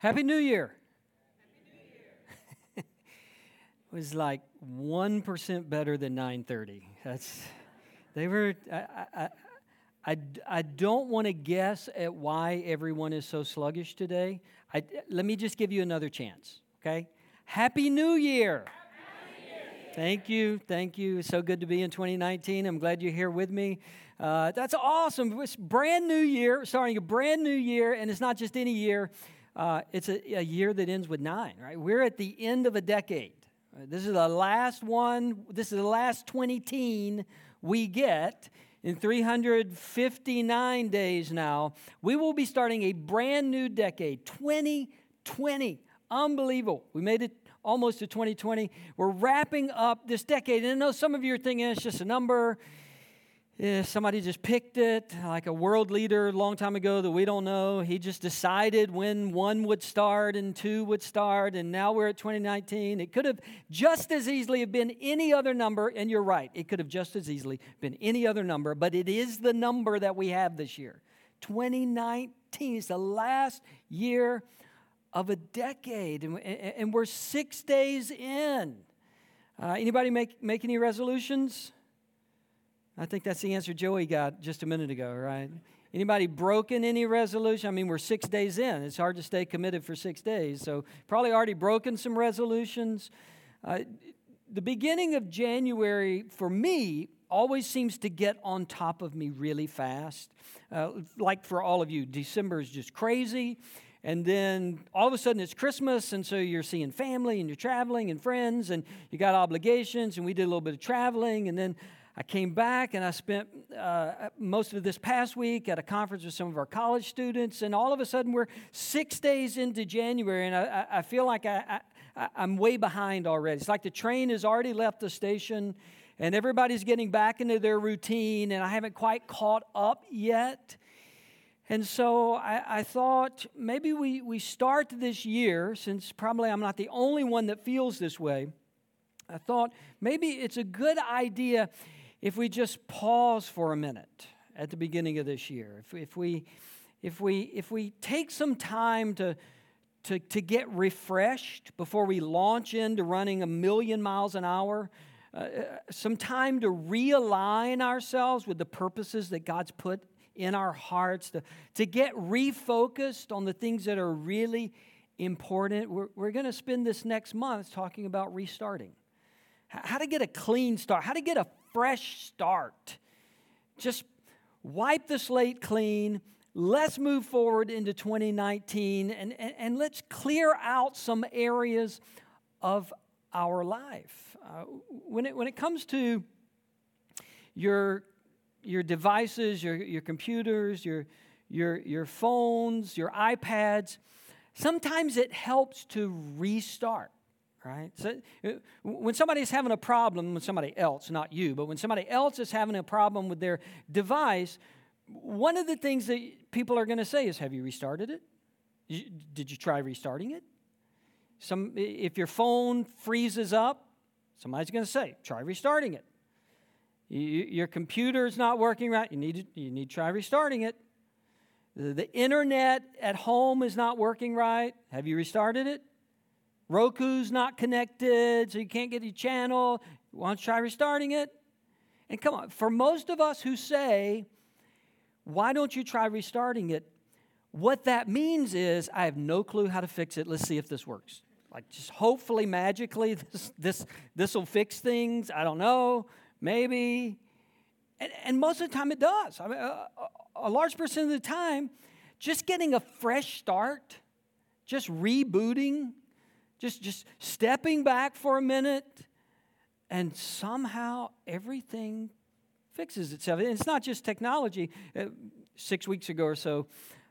Happy New Year. it was like 1% better than 930. That's, they were, I, I, I, I don't want to guess at why everyone is so sluggish today. I, let me just give you another chance, okay? Happy New Year. Thank you. Thank you. So good to be in 2019. I'm glad you're here with me. Uh, that's awesome. It's brand new year, starting a brand new year, and it's not just any year. Uh, it's a, a, year that ends with nine, right? We're at the end of a decade. This is the last one, this is the last 20 teen we get. In 359 days now, we will be starting a brand new decade, 2020. Unbelievable. We made it almost to 2020. We're wrapping up this decade. And I know some of you are thinking it's just a number yeah, somebody just picked it, like a world leader a long time ago that we don't know. He just decided when one would start and two would start, and now we're at 2019. It could have just as easily have been any other number, and you're right, it could have just as easily been any other number, but it is the number that we have this year. 2019 is the last year of a decade, and, we're six days in. Uh, anybody make, make any resolutions? I think that's the answer Joey got just a minute ago, right? Anybody broken any resolution? I mean, we're six days in. It's hard to stay committed for six days. So, probably already broken some resolutions. Uh, the beginning of January, for me, always seems to get on top of me really fast. Uh, like for all of you, December is just crazy. And then all of a sudden it's Christmas, and so you're seeing family and you're traveling and friends, and you got obligations, and we did a little bit of traveling. And then I came back and I spent uh, most of this past week at a conference with some of our college students, and all of a sudden we're six days into January, and I, I feel like I, I, I'm way behind already. It's like the train has already left the station, and everybody's getting back into their routine, and I haven't quite caught up yet. And so I, I, thought maybe we, we start this year, since probably I'm not the only one that feels this way. I thought maybe it's a good idea if we just pause for a minute at the beginning of this year, if, if, we, if, we, if we take some time to, to, to get refreshed before we launch into running a million miles an hour, uh, uh, some time to realign ourselves with the purposes that God's put in our hearts, to, to get refocused on the things that are really important. We're, we're going to spend this next month talking about restarting. How to get a clean start, how to get a fresh start. Just wipe the slate clean. Let's move forward into 2019 and, and, and let's clear out some areas of our life. Uh, when, it, when it comes to your, your devices, your, your computers, your, your, your phones, your iPads, sometimes it helps to restart right? So uh, when somebody's having a problem with somebody else, not you, but when somebody else is having a problem with their device, one of the things that people are going to say is, "Have you restarted it? Did you try restarting it?" Some, if your phone freezes up, somebody's going to say, "Try restarting it." your computer is not working right. You need to, you need to try restarting it. The, the internet at home is not working right. Have you restarted it? Roku's not connected, so you can't get your channel. Why don't you try restarting it? And come on, for most of us who say, why don't you try restarting it? What that means is, I have no clue how to fix it. Let's see if this works. Like, just hopefully, magically, this this this will fix things. I don't know, maybe. And, and most of the time, it does. I mean, a, a large percent of the time, just getting a fresh start, just rebooting, just, just stepping back for a minute, and somehow everything fixes itself. And it's not just technology. Uh, six weeks ago or so,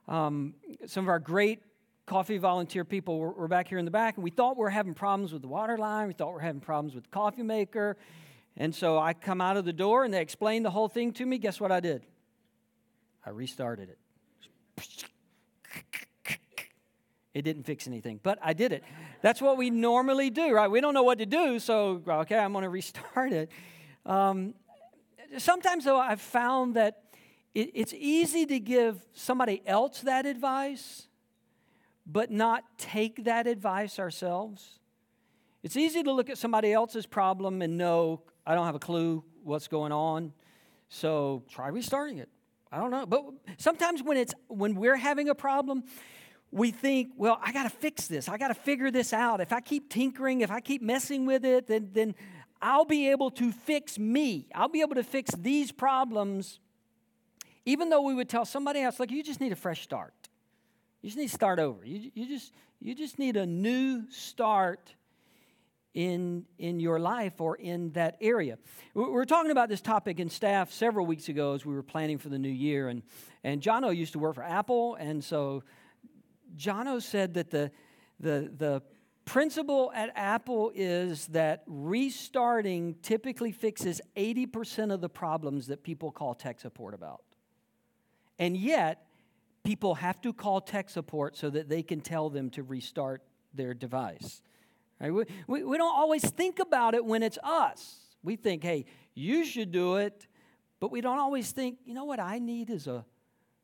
um, some of our great coffee volunteer people were, were, back here in the back, and we thought we were having problems with the water line. We thought we were having problems with the coffee maker. And so I come out of the door, and they explained the whole thing to me. Guess what I did? I restarted it. It didn't fix anything, but I did it. That's what we normally do, right? We don't know what to do, so, okay, I'm going to restart it. Um, sometimes, though, I've found that it, it's easy to give somebody else that advice, but not take that advice ourselves? It's easy to look at somebody else's problem and know, I don't have a clue what's going on, so try restarting it. I don't know. But sometimes when it's when we're having a problem, we think, well, I got to fix this. I got to figure this out. If I keep tinkering, if I keep messing with it, then, then I'll be able to fix me. I'll be able to fix these problems. Even though we would tell somebody else, like, you just need a fresh start. You just need to start over. You, you, just, you just need a new start in, in your life or in that area. We were talking about this topic in staff several weeks ago as we were planning for the new year. And, and Jono used to work for Apple, and so Jono said that the, the, the principle at Apple is that restarting typically fixes 80% of the problems that people call tech support about. And yet, people have to call tech support so that they can tell them to restart their device. Right? We, we, don't always think about it when it's us. We think, hey, you should do it, but we don't always think, you know what I need is a,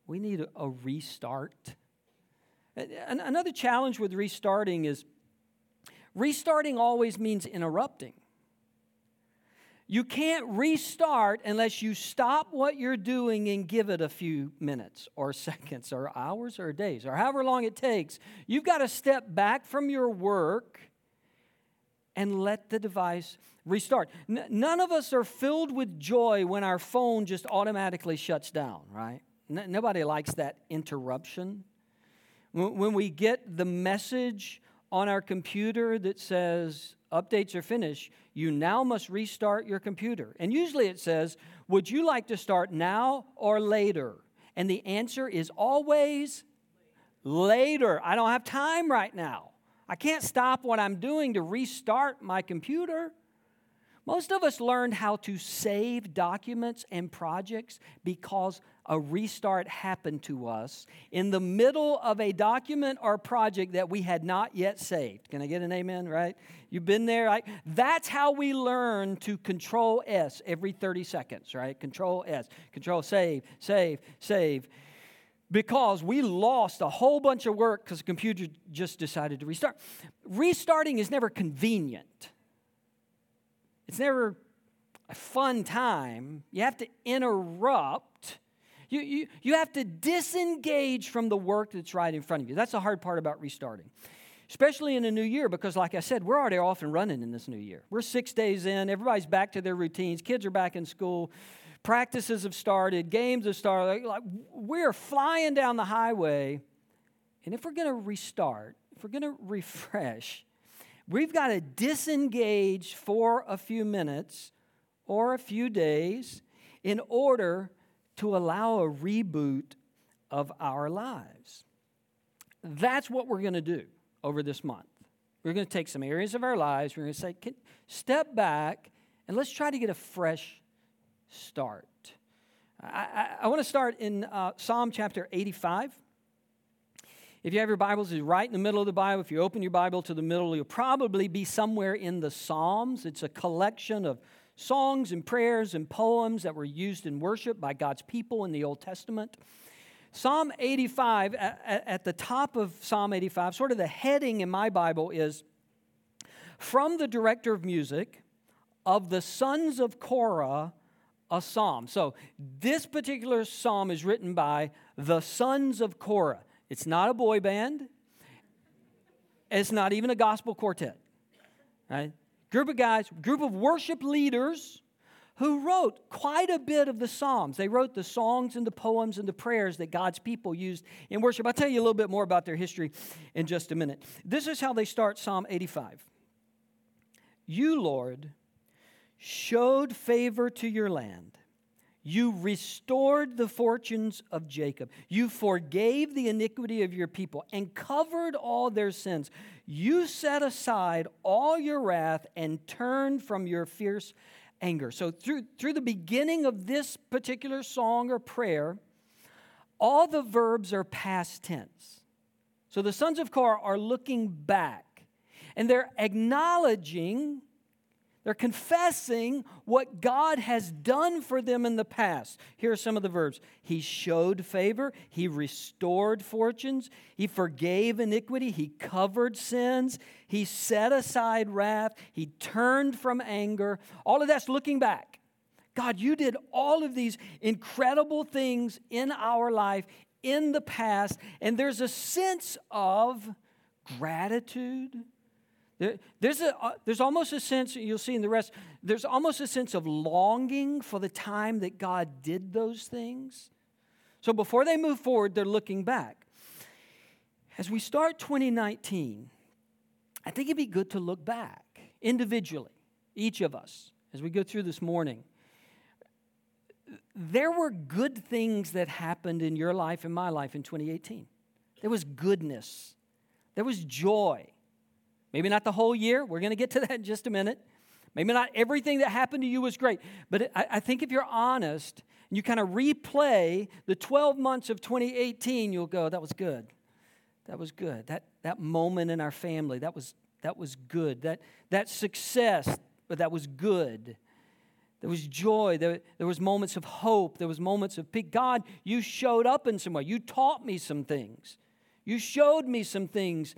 we need a, a restart. Another challenge with restarting is restarting always means interrupting. You can't restart unless you stop what you're doing and give it a few minutes or seconds or hours or days or however long it takes. You've got to step back from your work and let the device restart. N- none of us are filled with joy when our phone just automatically shuts down, right? N- nobody likes that interruption. When we get the message on our computer that says updates are finished, you now must restart your computer. And usually it says, Would you like to start now or later? And the answer is always later. I don't have time right now. I can't stop what I'm doing to restart my computer. Most of us learned how to save documents and projects because a restart happened to us in the middle of a document or project that we had not yet saved. Can I get an amen, right? You've been there, right? That's how we learn to control S every 30 seconds, right? Control S, control save, save, save. Because we lost a whole bunch of work because the computer just decided to restart. Restarting is never convenient. It's never a fun time. You have to interrupt. You, you, you have to disengage from the work that's right in front of you. That's the hard part about restarting, especially in a new year, because, like I said, we're already off and running in this new year. We're six days in, everybody's back to their routines, kids are back in school, practices have started, games have started. Like, we're flying down the highway. And if we're going to restart, if we're going to refresh, We've got to disengage for a few minutes or a few days in order to allow a reboot of our lives. That's what we're going to do over this month. We're going to take some areas of our lives, we're going to say, step back and let's try to get a fresh start. I, I, I want to start in uh, Psalm chapter 85. If you have your Bibles, it's right in the middle of the Bible. If you open your Bible to the middle, you'll probably be somewhere in the Psalms. It's a collection of songs and prayers and poems that were used in worship by God's people in the Old Testament. Psalm 85, at the top of Psalm 85, sort of the heading in my Bible is From the Director of Music of the Sons of Korah, a Psalm. So this particular psalm is written by the Sons of Korah. It's not a boy band. It's not even a gospel quartet. Right? Group of guys, group of worship leaders who wrote quite a bit of the Psalms. They wrote the songs and the poems and the prayers that God's people used in worship. I'll tell you a little bit more about their history in just a minute. This is how they start Psalm 85. You, Lord, showed favor to your land you restored the fortunes of Jacob. You forgave the iniquity of your people and covered all their sins. You set aside all your wrath and turned from your fierce anger. So, through, through the beginning of this particular song or prayer, all the verbs are past tense. So, the sons of Korah are looking back and they're acknowledging They're confessing what God has done for them in the past. Here are some of the verbs. He showed favor, He restored fortunes, He forgave iniquity, He covered sins, He set aside wrath, He turned from anger. All of that's looking back. God, you did all of these incredible things in our life in the past, and there's a sense of gratitude there, there's, a, uh, there's almost a sense, you'll see in the rest, there's almost a sense of longing for the time that God did those things. So before they move forward, they're looking back. As we start 2019, I think it'd be good to look back individually, each of us, as we go through this morning. There were good things that happened in your life and my life in 2018. There was goodness, there was joy, Maybe not the whole year. We're going to get to that in just a minute. Maybe not everything that happened to you was great. But I, I think if you're honest and you kind of replay the 12 months of 2018, you'll go, that was good. That was good. That, that moment in our family, that was, that was good. That, that success, but that was good. There was joy. There, there was moments of hope. There was moments of peace. God, you showed up in some way. You taught me some things. You showed me some things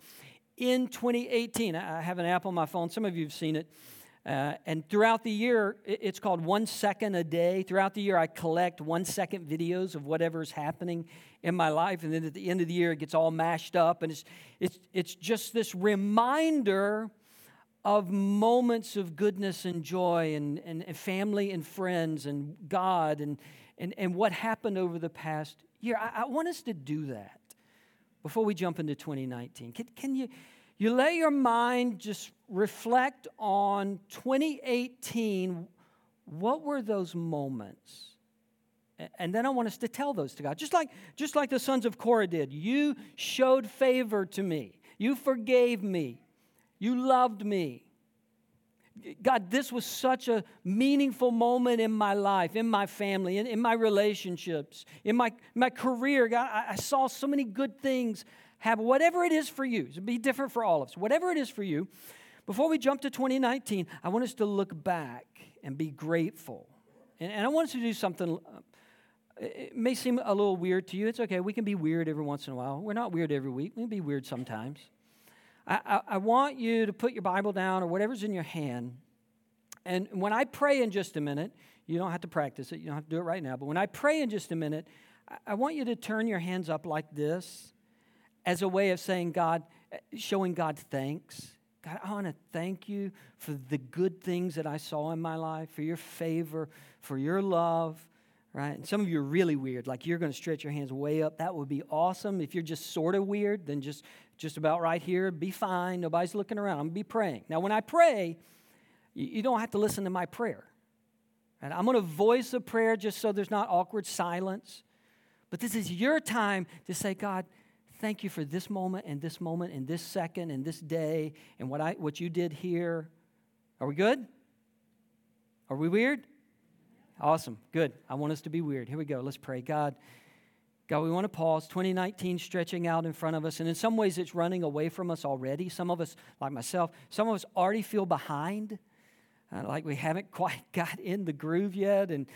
in 2018. I have an app on my phone. Some of you have seen it. Uh, and throughout the year, it's called One Second a Day. Throughout the year, I collect one second videos of whatever's happening in my life. And then at the end of the year, it gets all mashed up. And it's, it's, it's just this reminder of moments of goodness and joy and, and, and family and friends and God and, and, and what happened over the past year. I, I want us to do that before we jump into 2019? Can, can you, you let your mind just reflect on 2018? What were those moments? And then I want us to tell those to God. Just like, just like the sons of Korah did. You showed favor to me. You forgave me. You loved me. God, this was such a meaningful moment in my life, in my family, in, in my relationships, in my, my career. God, I, I saw so many good things happen. Whatever it is for you, it'll be different for all of us. Whatever it is for you, before we jump to 2019, I want us to look back and be grateful. And, and I want us to do something. Uh, it may seem a little weird to you. It's okay. We can be weird every once in a while. We're not weird every week. We can be weird sometimes. I, I, want you to put your Bible down or whatever's in your hand. And when I pray in just a minute, you don't have to practice it, you don't have to do it right now, but when I pray in just a minute, I, I want you to turn your hands up like this as a way of saying, God, eh, showing God thanks. God, I want to thank you for the good things that I saw in my life, for your favor, for your love, right? And some of you are really weird, like you're going to stretch your hands way up. That would be awesome. If you're just sort of weird, then just just about right here, be fine. Nobody's looking around. I'm to be praying. Now, when I pray, you don't have to listen to my prayer. And I'm to voice a prayer just so there's not awkward silence. But this is your time to say, God, thank you for this moment and this moment and this second and this day and what, I, what you did here. Are we good? Are we weird? Awesome. Good. I want us to be weird. Here we go. Let's pray. God, God, we want to pause. 2019 stretching out in front of us, and in some ways it's running away from us already. Some of us, like myself, some of us already feel behind, uh, like we haven't quite got in the groove yet, and,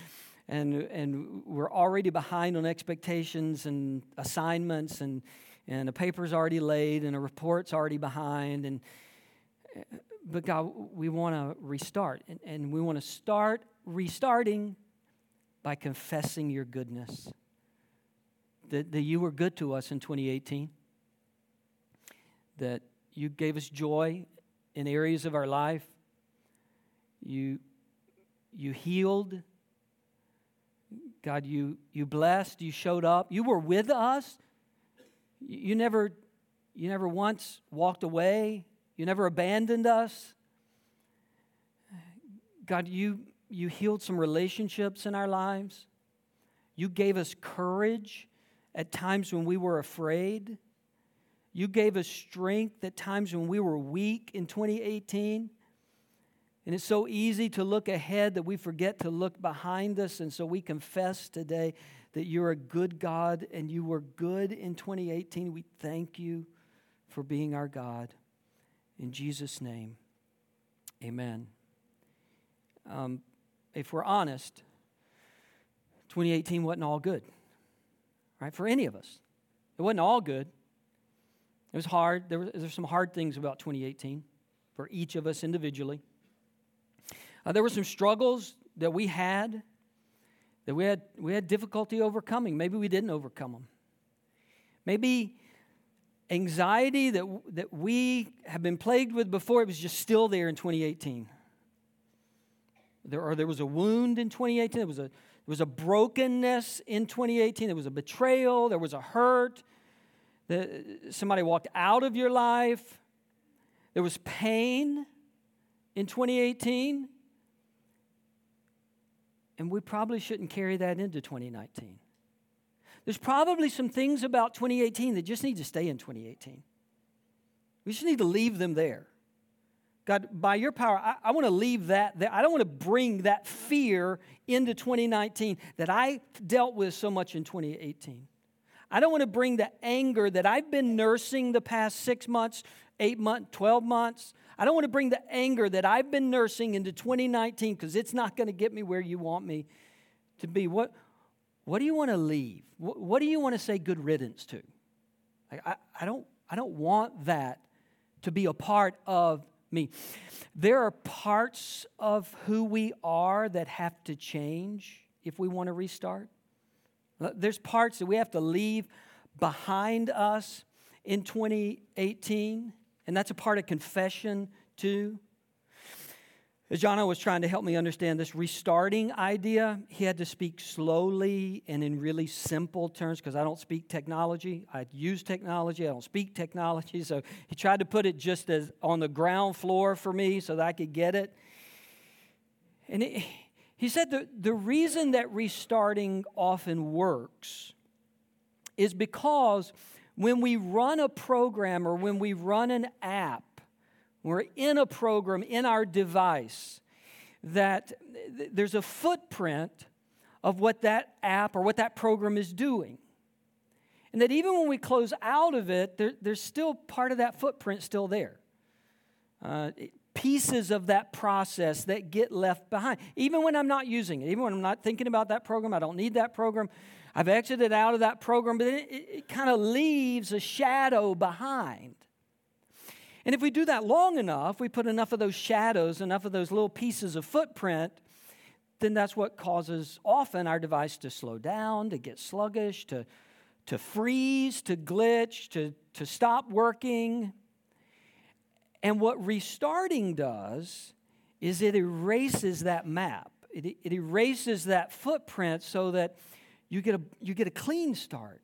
and, and we're already behind on expectations and assignments, and, and a paper's already laid, and a report's already behind. And, but God, we want to restart, and, and we want to start restarting by confessing your goodness that, that you were good to us in 2018, that you gave us joy in areas of our life, you, you healed. God, you, you blessed, you showed up, you were with us. You never, you never once walked away, you never abandoned us. God, you, you healed some relationships in our lives. You gave us courage at times when we were afraid. You gave us strength at times when we were weak in 2018. And it's so easy to look ahead that we forget to look behind us. And so we confess today that you're a good God and you were good in 2018. We thank you for being our God. In Jesus' name, amen. um, if we're honest, 2018 wasn't all good, right? For any of us, it wasn't all good. It was hard. There were, there were some hard things about 2018 for each of us individually. Uh, there were some struggles that we had that we had, we had difficulty overcoming. Maybe we didn't overcome them. Maybe anxiety that, that we have been plagued with before, it was just still there in 2018. There, or there was a wound in 2018. There was a, there was a brokenness in 2018. There was a betrayal. There was a hurt. The, somebody walked out of your life. There was pain in 2018. And we probably shouldn't carry that into 2019. There's probably some things about 2018 that just need to stay in 2018. We just need to leave them there. God, by your power, I, I want to leave that there. I don't want to bring that fear into 2019 that I dealt with so much in 2018. I don't want to bring the anger that I've been nursing the past six months, eight months, 12 months. I don't want to bring the anger that I've been nursing into 2019 because it's not going to get me where you want me to be. What, what do you want to leave? What, what do you want to say good riddance to? I, I, I, don't, I don't want that to be a part of me. There are parts of who we are that have to change if we want to restart. Uh, there's parts that we have to leave behind us in 2018 and that's a part of confession, too. As Jono was trying to help me understand this restarting idea, he had to speak slowly and in really simple terms because I don't speak technology. I use technology, I don't speak technology. So he tried to put it just as on the ground floor for me so that I could get it. And it, he said the, the reason that restarting often works is because when we run a program or when we run an app, we're in a program in our device, that there's a footprint of what that app or what that program is doing. And that even when we close out of it, there, there's still part of that footprint still there. Uh, pieces of that process that get left behind. Even when I'm not using it, even when I'm not thinking about that program, I don't need that program, I've exited out of that program, but it, it, it kind of leaves a shadow behind. And if we do that long enough, we put enough of those shadows, enough of those little pieces of footprint, then that's what causes often our device to slow down, to get sluggish, to, to freeze, to glitch, to, to stop working. And what restarting does is it erases that map, it, it erases that footprint so that you get a, you get a clean start.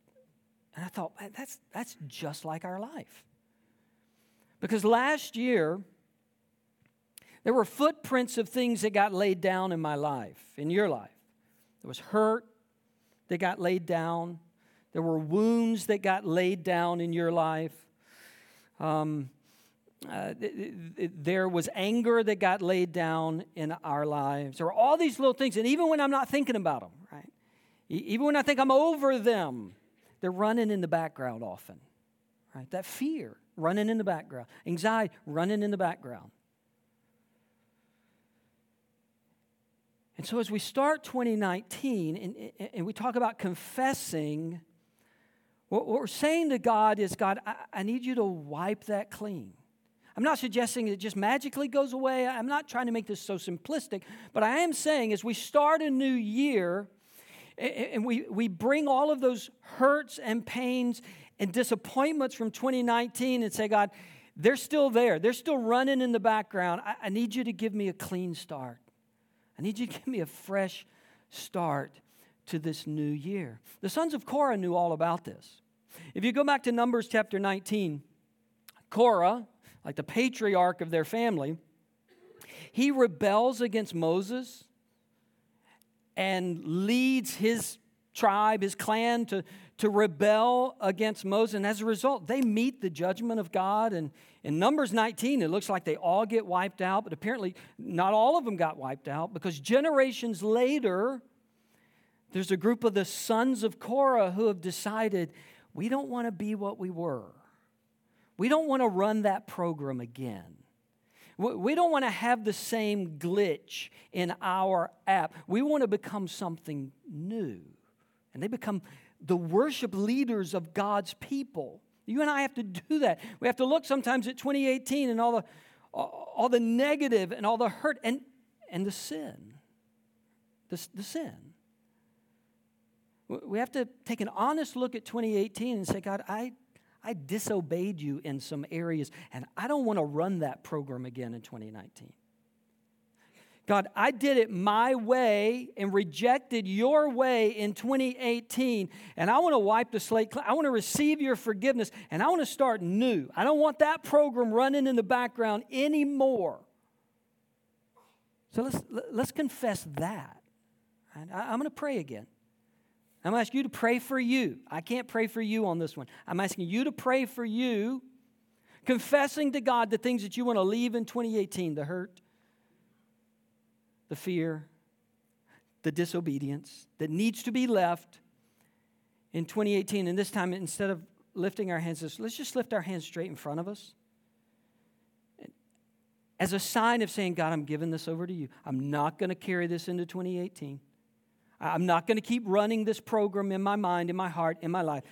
And I thought, that's, that's just like our life. Because last year, there were footprints of things that got laid down in my life, in your life. There was hurt that got laid down. There were wounds that got laid down in your life. Um, uh, there was anger that got laid down in our lives. There were all these little things, and even when I'm not thinking about them, right? Even when I think I'm over them, they're running in the background often. Right? That fear running in the background, anxiety running in the background. And so, as we start 2019 and, and we talk about confessing, what, we're saying to God is God, I, I need you to wipe that clean. I'm not suggesting it just magically goes away. I'm not trying to make this so simplistic, but I am saying as we start a new year, and we, we bring all of those hurts and pains and disappointments from 2019 and say, God, they're still there. They're still running in the background. I, I need you to give me a clean start. I need you to give me a fresh start to this new year. The sons of Korah knew all about this. If you go back to Numbers chapter 19, Korah, like the patriarch of their family, he rebels against Moses and leads his tribe, his clan, to, to rebel against Moses. And as a result, they meet the judgment of God. And in Numbers 19, it looks like they all get wiped out, but apparently not all of them got wiped out because generations later, there's a group of the sons of Korah who have decided we don't want to be what we were. We don't want to run that program again. We don't want to have the same glitch in our app. We want to become something new. And they become the worship leaders of God's people. You and I have to do that. We have to look sometimes at 2018 and all the, all the negative and all the hurt and, and the sin. The, the sin. We have to take an honest look at 2018 and say, God, I, I disobeyed you in some areas, and I don't want to run that program again in 2019. God, I did it my way and rejected your way in 2018, and I want to wipe the slate clean. I want to receive your forgiveness, and I want to start new. I don't want that program running in the background anymore. So let's, let's confess that. I'm going to pray again. I'm going to ask you to pray for you. I can't pray for you on this one. I'm asking you to pray for you, confessing to God the things that you want to leave in 2018 the hurt, the fear, the disobedience that needs to be left in 2018. And this time, instead of lifting our hands, let's just lift our hands straight in front of us as a sign of saying, God, I'm giving this over to you. I'm not going to carry this into 2018. I'm not going to keep running this program in my mind, in my heart, in my life.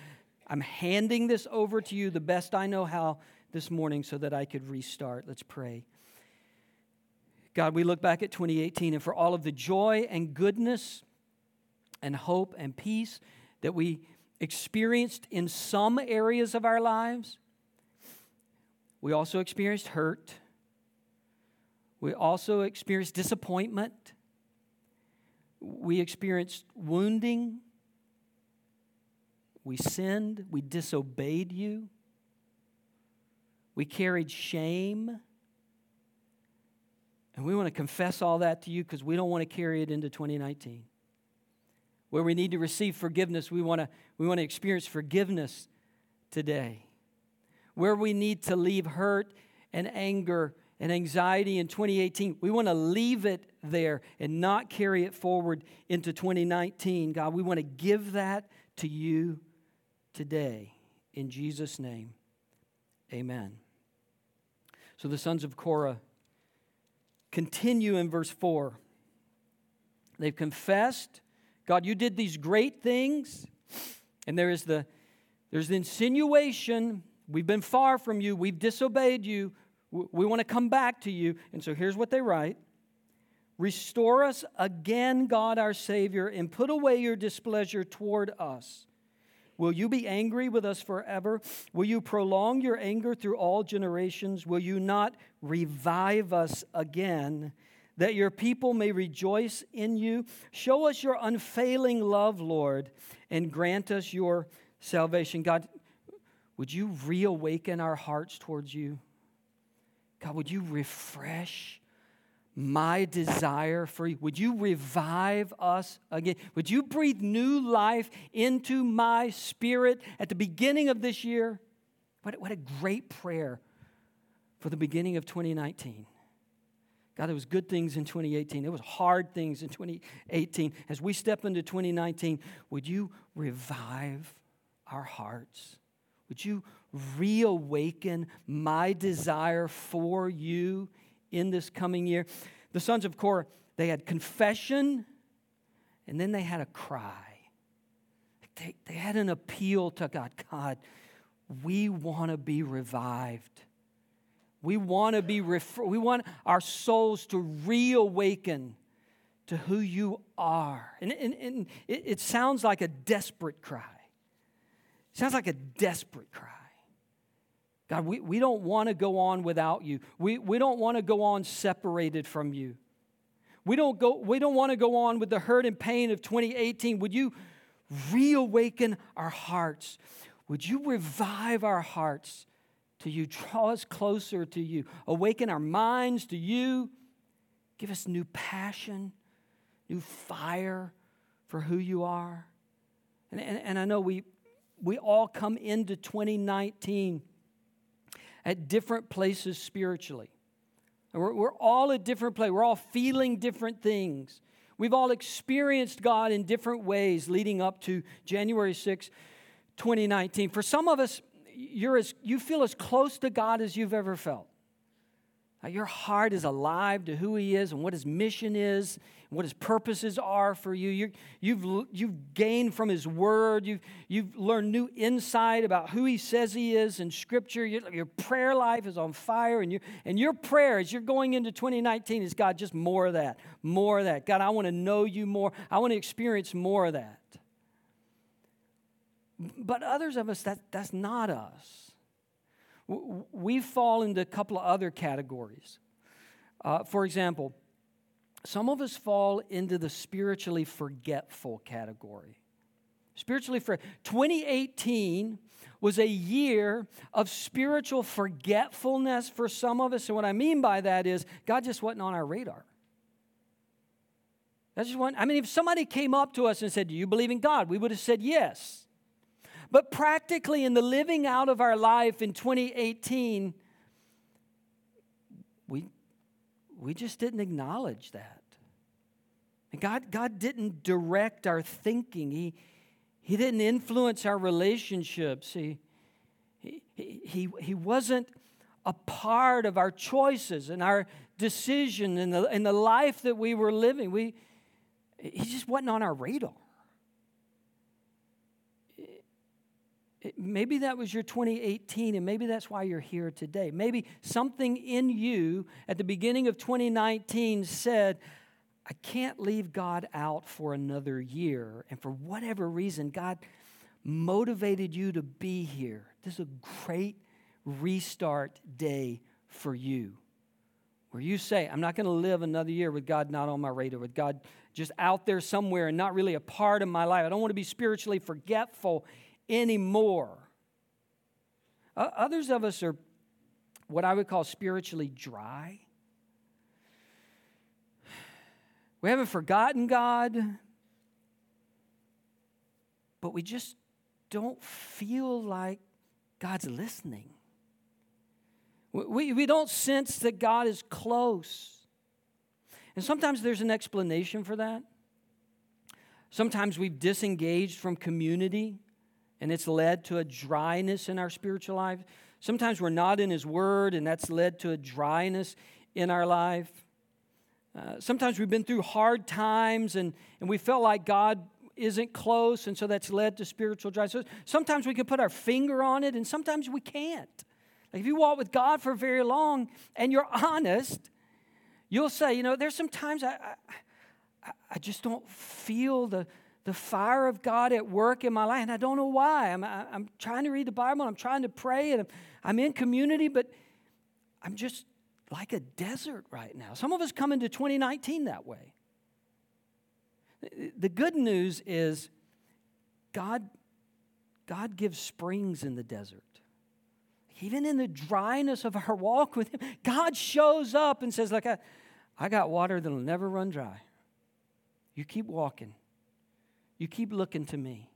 I'm handing this over to you the best I know how this morning so that I could restart. Let's pray. God, we look back at 2018 and for all of the joy and goodness and hope and peace that we experienced in some areas of our lives, we also experienced hurt. We also experienced disappointment we experienced wounding. We sinned. We disobeyed you. We carried shame. And we want to confess all that to you because we don't want to carry it into 2019. Where we need to receive forgiveness, we want to, we want to experience forgiveness today. Where we need to leave hurt and anger and anxiety in 2018, we want to leave it there and not carry it forward into 2019. God, we want to give that to you today. In Jesus' name, amen. So the sons of Korah continue in verse 4. They've confessed, God, you did these great things. And there is the there's the insinuation, we've been far from you, we've disobeyed you, we want to come back to you. And so here's what they write Restore us again, God our Savior, and put away your displeasure toward us. Will you be angry with us forever? Will you prolong your anger through all generations? Will you not revive us again, that your people may rejoice in you? Show us your unfailing love, Lord, and grant us your salvation. God, would you reawaken our hearts towards you? God, would you refresh my desire for you? Would you revive us again? Would you breathe new life into my spirit at the beginning of this year? What, what a great prayer for the beginning of 2019. God, there was good things in 2018. There was hard things in 2018. As we step into 2019, would you revive our hearts? Would you reawaken my desire for you in this coming year. The sons of Korah, they had confession and then they had a cry. They, they had an appeal to God God, we want to be revived. We want to be, we want our souls to reawaken to who you are. And, and, and it, it sounds like a desperate cry. It sounds like a desperate cry. God, we, we don't want to go on without you. We, we don't want to go on separated from you. We don't, go, we don't want to go on with the hurt and pain of 2018. Would you reawaken our hearts? Would you revive our hearts to you? Draw us closer to you. Awaken our minds to you. Give us new passion, new fire for who you are. And, and, and I know we, we all come into 2019 at different places spiritually. We're, we're all at different places. We're all feeling different things. We've all experienced God in different ways leading up to January 6, 2019. For some of us, you're as, you feel as close to God as you've ever felt. Uh, your heart is alive to who He is and what His mission is, and what His purposes are for you. you have you've, you've gained from His Word, you've, you've learned new insight about who He says He is in Scripture. Your, your prayer life is on fire, and, your and your prayer as you're going into 2019 is God, just more of that, more of that. God, I want to know you more, I want to experience more of that. But others of us, that, that's not us we fall into a couple of other categories. Uh, for example, some of us fall into the spiritually forgetful category. Spiritually for 2018 was a year of spiritual forgetfulness for some of us. And what I mean by that is God just wasn't on our radar. That's just one. I mean, if somebody came up to us and said, Do you believe in God? We would have said yes. But practically, in the living out of our life in 2018, we, we just didn't acknowledge that. And God, God didn't direct our thinking, He, he didn't influence our relationships. He, he, he, he wasn't a part of our choices and our decision and the, and the life that we were living. We, he just wasn't on our radar. Maybe that was your 2018 and maybe that's why you're here today. Maybe something in you at the beginning of 2019 said i can't leave god out for another year. And for whatever reason god motivated you to be here. This is a great restart day for you. Where you say i'm not going to live another year with god not on my radar with god just out there somewhere and not really a part of my life. I don't want to be spiritually forgetful anymore. Uh, others of us are what I would call spiritually dry. We haven't forgotten God, but we just don't feel like God's listening. We, we don't sense that God is close. And sometimes there's an explanation for that. Sometimes we've disengaged from community and it's led to a dryness in our spiritual life. Sometimes we're not in His Word, and that's led to a dryness in our life. Uh, sometimes we've been through hard times and, and we felt like God isn't close, and so that's led to spiritual dryness. So sometimes we can put our finger on it, and sometimes we can't. Like if you walk with God for very long and you're honest, you'll say, you know, there's some times I, I, I just don't feel the, the fire of God at work in my life, and I don't know why. I'm, I'm trying to read the Bible, and I'm trying to pray, and I'm, I'm in community, but I'm just like a desert right now. Some of us come into 2019 that way. The good news is God, God gives springs in the desert. Even in the dryness of our walk with Him, God shows up and says, Look, I, I got water that'll never run dry. You keep walking. You keep looking to me.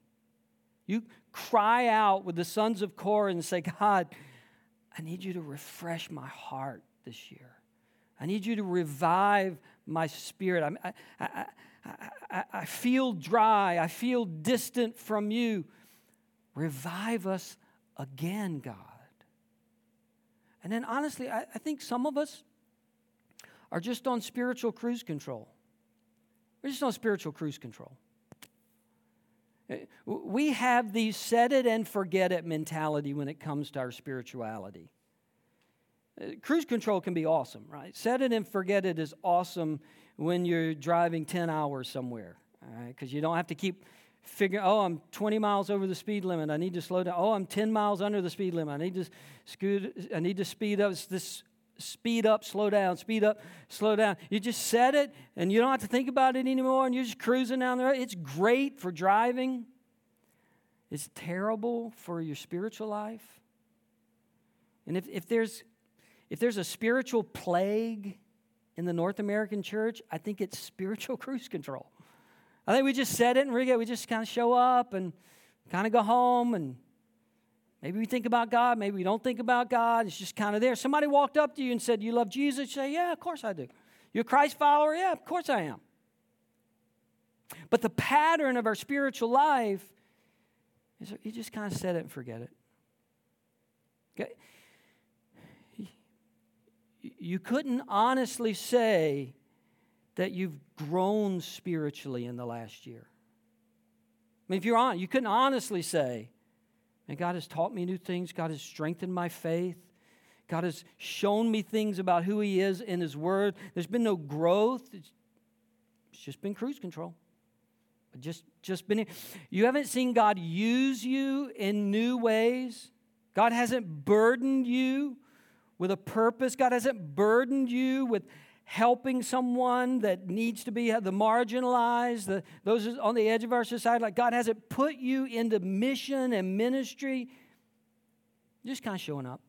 You cry out with the sons of Korah and say, God, I need you to refresh my heart this year. I need you to revive my spirit. I, I, I, I, feel dry. I feel distant from you. Revive us again, God. And then, honestly, I, I think some of us are just on spiritual cruise control. We're just on spiritual cruise control. We have the set it and forget it mentality when it comes to our spirituality. Uh, cruise control can be awesome, right? Set it and forget it is awesome when you're driving 10 hours somewhere, all right? Because you don't have to keep figuring, oh, I'm 20 miles over the speed limit. I need to slow down. Oh, I'm 10 miles under the speed limit. I need to scoot, I need to speed up. It's this speed up, slow down, speed up, slow down. You just set it and you don't have to think about it anymore and you're just cruising down the road. It's great for driving. It's terrible for your spiritual life. And if, if, there's, if there's a spiritual plague in the North American church, I think it's spiritual cruise control. I think we just set it and we just kind of show up and kind of go home and Maybe we think about God, maybe we don't think about God. It's just kind of there. Somebody walked up to you and said, You love Jesus? You say, Yeah, of course I do. You're a Christ follower? Yeah, of course I am. But the pattern of our spiritual life is you just kind of set it and forget it. Okay? you couldn't honestly say that you've grown spiritually in the last year. I mean, if you're on, you couldn't honestly say, and God has taught me new things, God has strengthened my faith. God has shown me things about who He is in His Word. There's been no growth. It's, just been cruise control. Just, just been. You haven't seen God use you in new ways. God hasn't burdened you with a purpose. God hasn't burdened you with helping someone that needs to be uh, the marginalized, the, those on the edge of our society. Like God hasn't put you into mission and ministry. Just kind of showing up.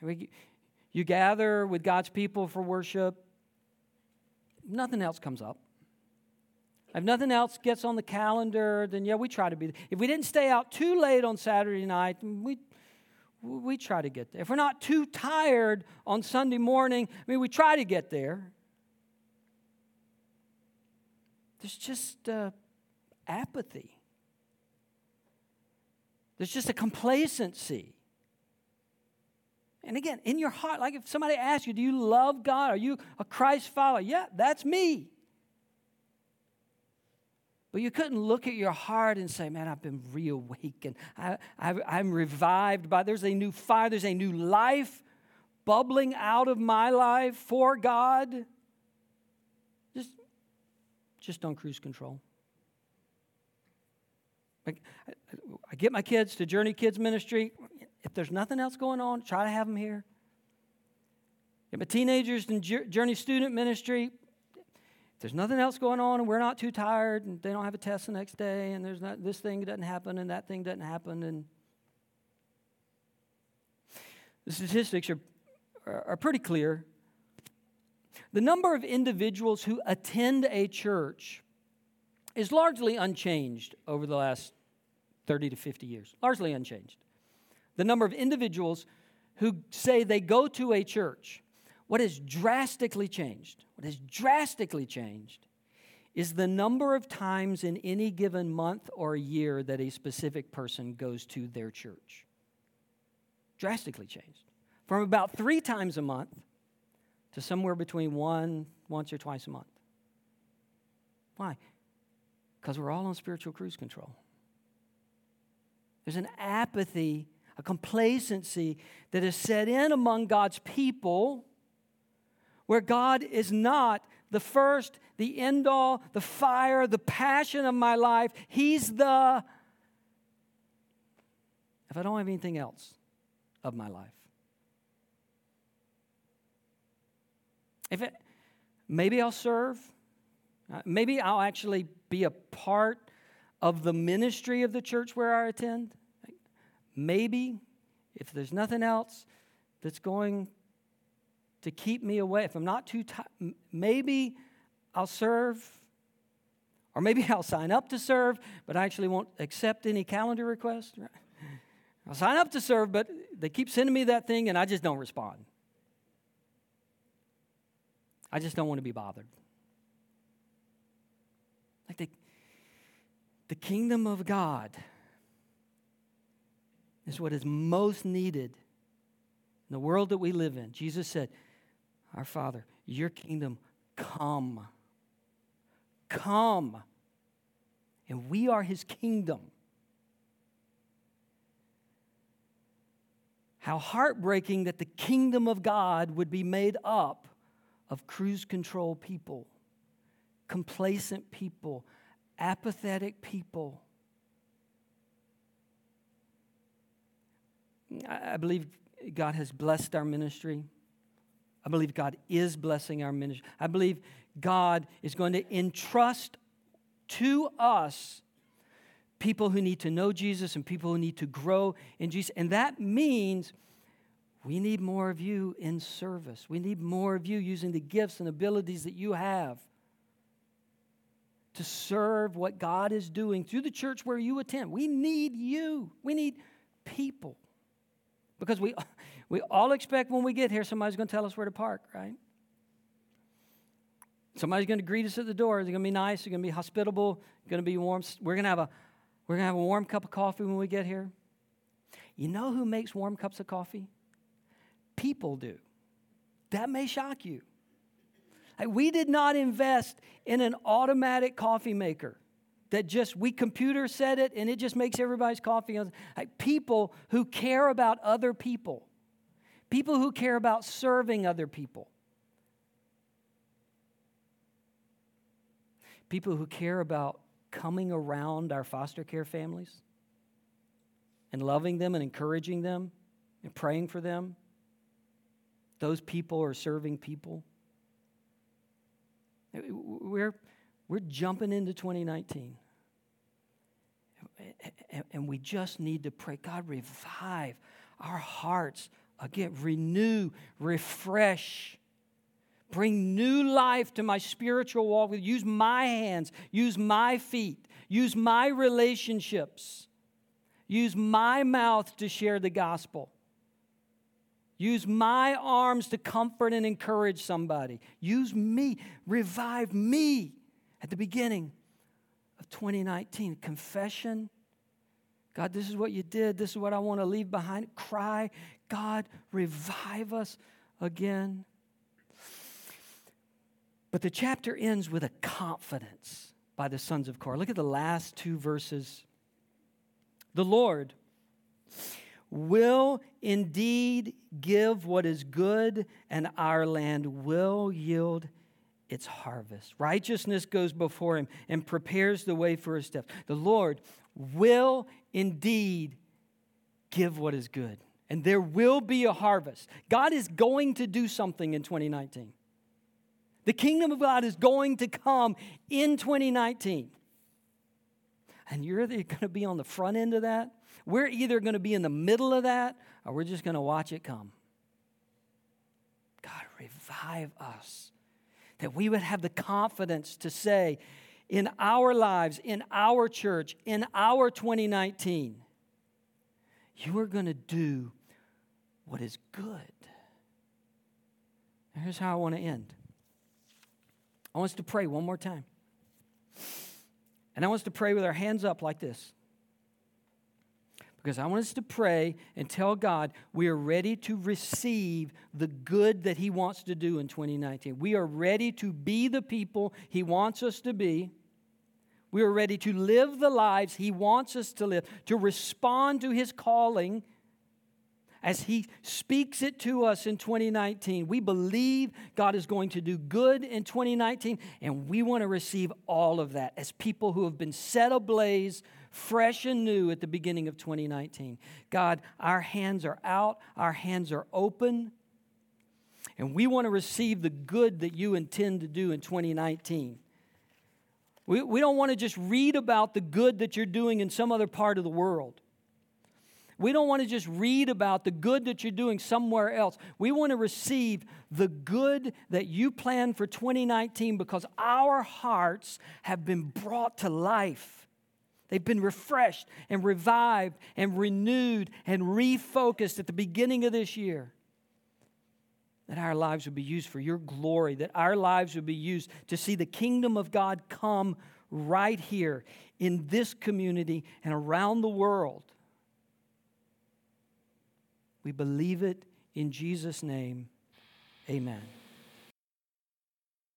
You gather with God's people for worship. Nothing else comes up. If nothing else gets on the calendar, then yeah, we try to be. If we didn't stay out too late on Saturday night, we we try to get there. If we're not too tired on Sunday morning, I mean, we try to get there. There's just uh, apathy. There's just a complacency. And again, in your heart, like if somebody asks you, Do you love God? Are you a Christ follower? Yeah, that's me. But you couldn't look at your heart and say, Man, I've been reawakened. I, I, am revived by, there's a new fire, there's a new life bubbling out of my life for God. Just, just don't cruise control. I, I get my kids to Journey Kids Ministry. If there's nothing else going on, try to have them here. Get my teenagers in Journey Student Ministry there's nothing else going on and we're not too tired and they don't have a test the next day and there's not this thing doesn't happen and that thing doesn't happen and the statistics are, are pretty clear. The number of individuals who attend a church is largely unchanged over the last 30 to 50 years largely unchanged. The number of individuals who say they go to a church what has drastically changed, what has drastically changed, is the number of times in any given month or year that a specific person goes to their church. Drastically changed. From about three times a month to somewhere between one, once or twice a month. Why? Because we're all on spiritual cruise control. There's an apathy, a complacency that is set in among God's people where God is not the first, the end all, the fire, the passion of my life. He's the, if I don't have anything else of my life. If it, maybe I'll serve. Uh, maybe I'll actually be a part of the ministry of the church where I attend. Maybe, if there's nothing else that's going to keep me away. If I'm not too tired, maybe I'll serve, or maybe I'll sign up to serve, but I actually won't accept any calendar requests. I'll sign up to serve, but they keep sending me that thing and I just don't respond. I just don't want to be bothered. Like the, the kingdom of God is what is most needed in the world that we live in. Jesus said, our Father, your kingdom come. Come. And we are his kingdom. How heartbreaking that the kingdom of God would be made up of cruise control people, complacent people, apathetic people. I believe God has blessed our ministry. I believe God is blessing our ministry. I believe God is going to entrust to us people who need to know Jesus and people who need to grow in Jesus. And that means we need more of you in service. We need more of you using the gifts and abilities that you have to serve what God is doing through the church where you attend. We need you. We need people. Because we, we all expect when we get here somebody's going to tell us where to park, right? Somebody's going to greet us at the door. They're going to be nice. They're going to be hospitable. Going to be warm. We're going to have a we're going to have a warm cup of coffee when we get here. You know who makes warm cups of coffee? people do. That may shock you. We did not invest in an automatic coffee maker that just we computer set it and it just makes everybody's coffee. People who care about other people, people who care about serving other people, people who care about coming around our foster care families and loving them and encouraging them and praying for them. Those people are serving people. Uh, we're, we're jumping into 2019. And we just need to pray God, revive our hearts again, renew, refresh. Bring new life to my spiritual walk use my hands, use my feet, use my relationships, use my mouth to share the gospel. Use my arms to comfort and encourage somebody. Use me. Revive me at the beginning of 2019. Confession. God, this is what you did. This is what I want to leave behind. Cry. God, revive us again. But the chapter ends with a confidence by the sons of Korah. Look at the last two verses. The Lord will indeed give what is good, and our land will yield its harvest. Righteousness goes before him and prepares the way for his steps. The Lord will indeed give what is good, and there will be a harvest. God is going to do something in 2019. The kingdom of God is going to come in 2019. And you're going to be on the front end of that we're either going to be in the middle of that or we're just going to watch it come. God, revive us. That we would have the confidence to say, in our lives, in our church, in our 2019, you are going to do what is good. Here's how I want to end. I want us to pray one more time. And I want us to pray with our hands up like this because I want us to pray and tell God we are ready to receive the good that He wants to do in 2019. We are ready to be the people He wants us to be. We are ready to live the lives He wants us to live, to respond to His calling as He speaks it to us in 2019. We believe God is going to do good in 2019, and we want to receive all of that as people who have been set ablaze fresh and new at the beginning of 2019. God, our hands are out, our hands are open, and we want to receive the good that you intend to do in 2019. We, we don't want to just read about the good that you're doing in some other part of the world. We don't want to just read about the good that you're doing somewhere else. We want to receive the good that you plan for 2019 because our hearts have been brought to life They've been refreshed and revived and renewed and refocused at the beginning of this year. That our lives would be used for your glory, that our lives would be used to see the kingdom of God come right here in this community and around the world. We believe it in Jesus' name. Amen.